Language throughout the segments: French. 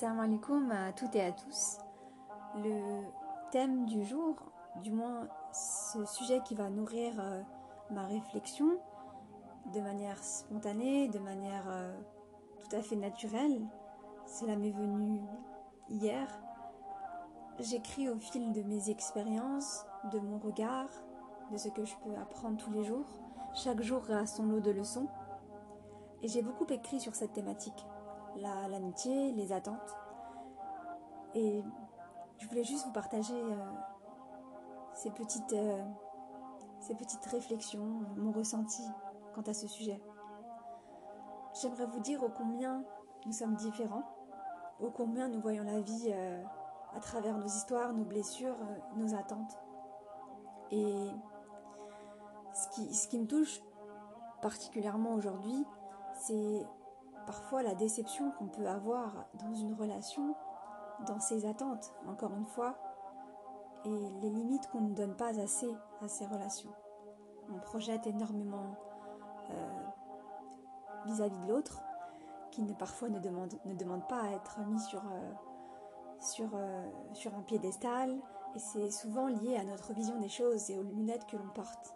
Salam alaikum à toutes et à tous. Le thème du jour, du moins ce sujet qui va nourrir euh, ma réflexion de manière spontanée, de manière euh, tout à fait naturelle, cela m'est venu hier. J'écris au fil de mes expériences, de mon regard, de ce que je peux apprendre tous les jours. Chaque jour a son lot de leçons. Et j'ai beaucoup écrit sur cette thématique l'amitié, les attentes. Et je voulais juste vous partager euh, ces, petites, euh, ces petites réflexions, mon ressenti quant à ce sujet. J'aimerais vous dire ô combien nous sommes différents, ô combien nous voyons la vie euh, à travers nos histoires, nos blessures, nos attentes. Et ce qui me touche particulièrement aujourd'hui, c'est parfois la déception qu'on peut avoir dans une relation, dans ses attentes, encore une fois, et les limites qu'on ne donne pas assez à ces relations. On projette énormément euh, vis-à-vis de l'autre, qui ne, parfois ne demande, ne demande pas à être mis sur, euh, sur, euh, sur un piédestal, et c'est souvent lié à notre vision des choses et aux lunettes que l'on porte.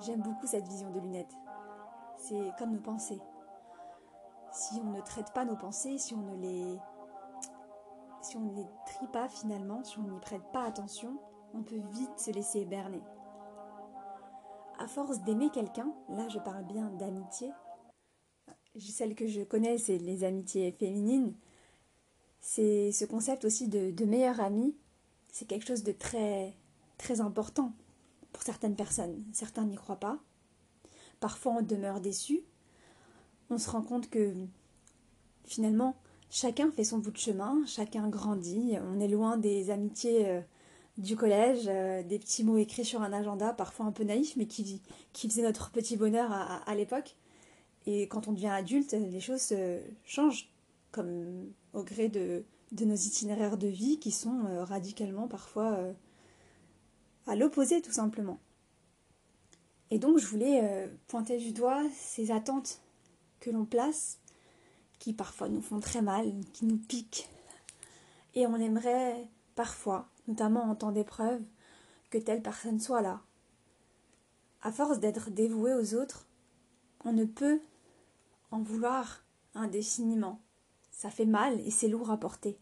J'aime beaucoup cette vision de lunettes. C'est comme nos pensées si on ne traite pas nos pensées, si on ne les si on ne les trie pas finalement, si on n'y prête pas attention, on peut vite se laisser berner. À force d'aimer quelqu'un, là je parle bien d'amitié, celle que je connais c'est les amitiés féminines, c'est ce concept aussi de, de meilleur ami, c'est quelque chose de très très important pour certaines personnes. Certains n'y croient pas. Parfois on demeure déçu, on se rend compte que finalement, chacun fait son bout de chemin, chacun grandit, on est loin des amitiés euh, du collège, euh, des petits mots écrits sur un agenda, parfois un peu naïfs, mais qui, qui faisaient notre petit bonheur à, l'époque. Et quand on devient adulte, les choses changent, comme au gré de, nos itinéraires de vie qui sont euh, radicalement parfois à l'opposé tout simplement. Et donc je voulais pointer du doigt ces attentes que l'on place, qui parfois nous font très mal, qui nous piquent. Et on aimerait parfois, notamment en temps d'épreuve, que telle personne soit là. À force d'être dévoué aux autres, on ne peut en vouloir indéfiniment. Ça fait mal et c'est lourd à porter.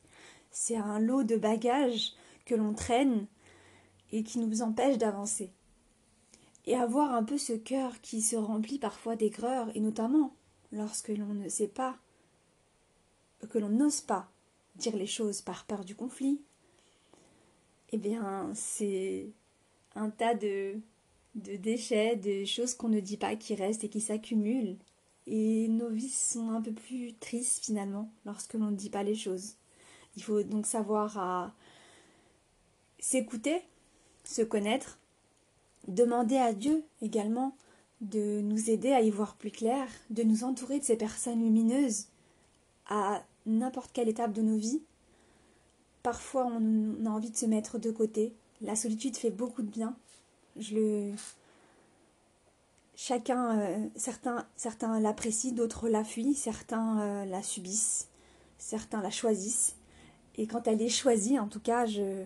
C'est un lot de bagages que l'on traîne et qui nous empêche d'avancer. Et avoir un peu ce cœur qui se remplit parfois d'aigreur, et notamment lorsque l'on ne sait pas, que l'on n'ose pas dire les choses par peur du conflit, eh bien, c'est un tas de, déchets, de choses qu'on ne dit pas qui restent et qui s'accumulent. Et nos vies sont un peu plus tristes finalement lorsque l'on ne dit pas les choses. Il faut donc savoir à s'écouter, se connaître, demander à Dieu également de nous aider à y voir plus clair, de nous entourer de ces personnes lumineuses à n'importe quelle étape de nos vies. Parfois, on a envie de se mettre de côté. La solitude fait beaucoup de bien. Chacun, euh, certains, l'apprécient, d'autres la fuient, certains euh, la subissent, certains la choisissent. Et quand elle est choisie, en tout cas, je,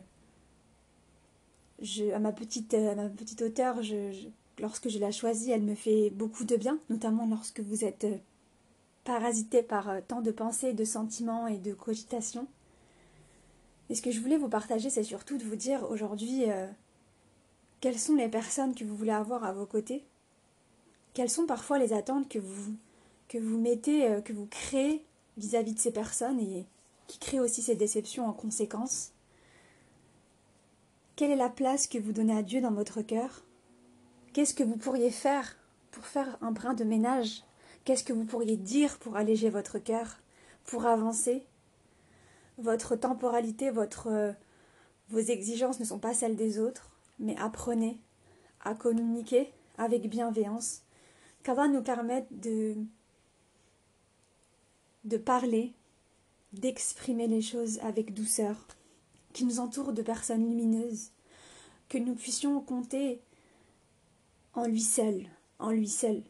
à ma petite, à ma petite hauteur, je, lorsque je la choisis, elle me fait beaucoup de bien, notamment lorsque vous êtes euh, parasité par euh, tant de pensées, de sentiments et de cogitations. Et ce que je voulais vous partager, c'est surtout de vous dire aujourd'hui euh, quelles sont les personnes que vous voulez avoir à vos côtés, quelles sont parfois les attentes que vous, mettez, que vous créez vis-à-vis -vis de ces personnes et qui créent aussi ces déceptions en conséquence. Quelle est la place que vous donnez à Dieu dans votre cœur? Qu'est-ce que vous pourriez faire pour faire un brin de ménage? Qu'est-ce que vous pourriez dire pour alléger votre cœur, pour avancer? Votre temporalité, votre, euh, vos exigences ne sont pas celles des autres, mais apprenez à communiquer avec bienveillance, qu'Allah nous permette de, de parler, d'exprimer les choses avec douceur, qui nous entoure de personnes lumineuses, que nous puissions compter en lui seul, en lui seul,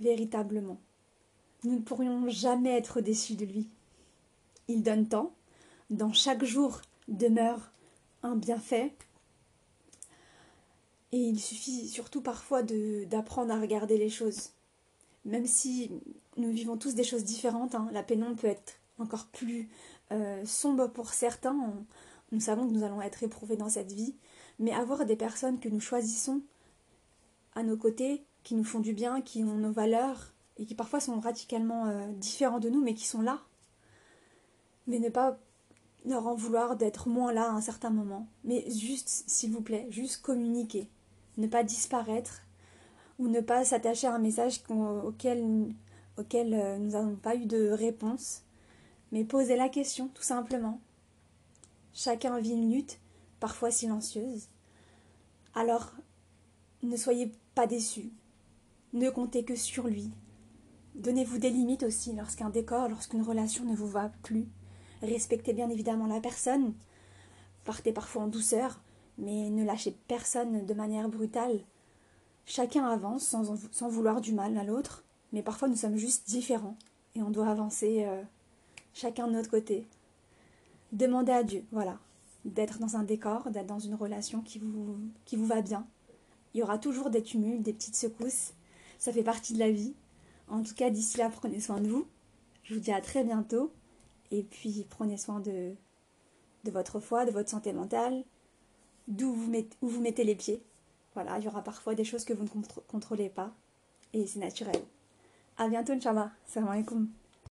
véritablement. Nous ne pourrions jamais être déçus de lui. il donne tant. Dans chaque jour demeure un bienfait. Et il suffit surtout parfois d'apprendre à regarder les choses. Même si nous vivons tous des choses différentes, hein, la pénombre peut être encore plus euh, sombre pour certains. nous savons que nous allons être éprouvés dans cette vie. Mais avoir des personnes que nous choisissons à nos côtés, qui nous font du bien, qui ont nos valeurs, et qui parfois sont radicalement euh, différents de nous, mais qui sont là. Mais ne pas leur en vouloir d'être moins là à un certain moment. Mais juste, s'il vous plaît, juste communiquer. Ne pas disparaître ou ne pas s'attacher à un message auquel, auquel euh, nous n'avons pas eu de réponse. Mais poser la question, tout simplement. Chacun vit une lutte, parfois silencieuse. Alors, ne soyez pas déçus. Ne comptez que sur lui. Donnez-vous des limites aussi lorsqu'un décor, lorsqu'une relation ne vous va plus. Respectez bien évidemment la personne. Partez parfois en douceur, mais ne lâchez personne de manière brutale. Chacun avance sans, vouloir du mal à l'autre, mais parfois nous sommes juste différents et on doit avancer euh, chacun de notre côté. Demandez à Dieu, voilà, d'être dans un décor, d'être dans une relation qui vous va bien. Il y aura toujours des tumultes, des petites secousses. Ça fait partie de la vie. En tout cas, d'ici là, prenez soin de vous. Je vous dis à très bientôt. Et puis, prenez soin de, de votre foi, de votre santé mentale, d'où vous, mettez, où vous mettez les pieds. Voilà, il y aura parfois des choses que vous ne contrôlez pas. Et c'est naturel. À bientôt, Inch'Allah. Salam alaikum.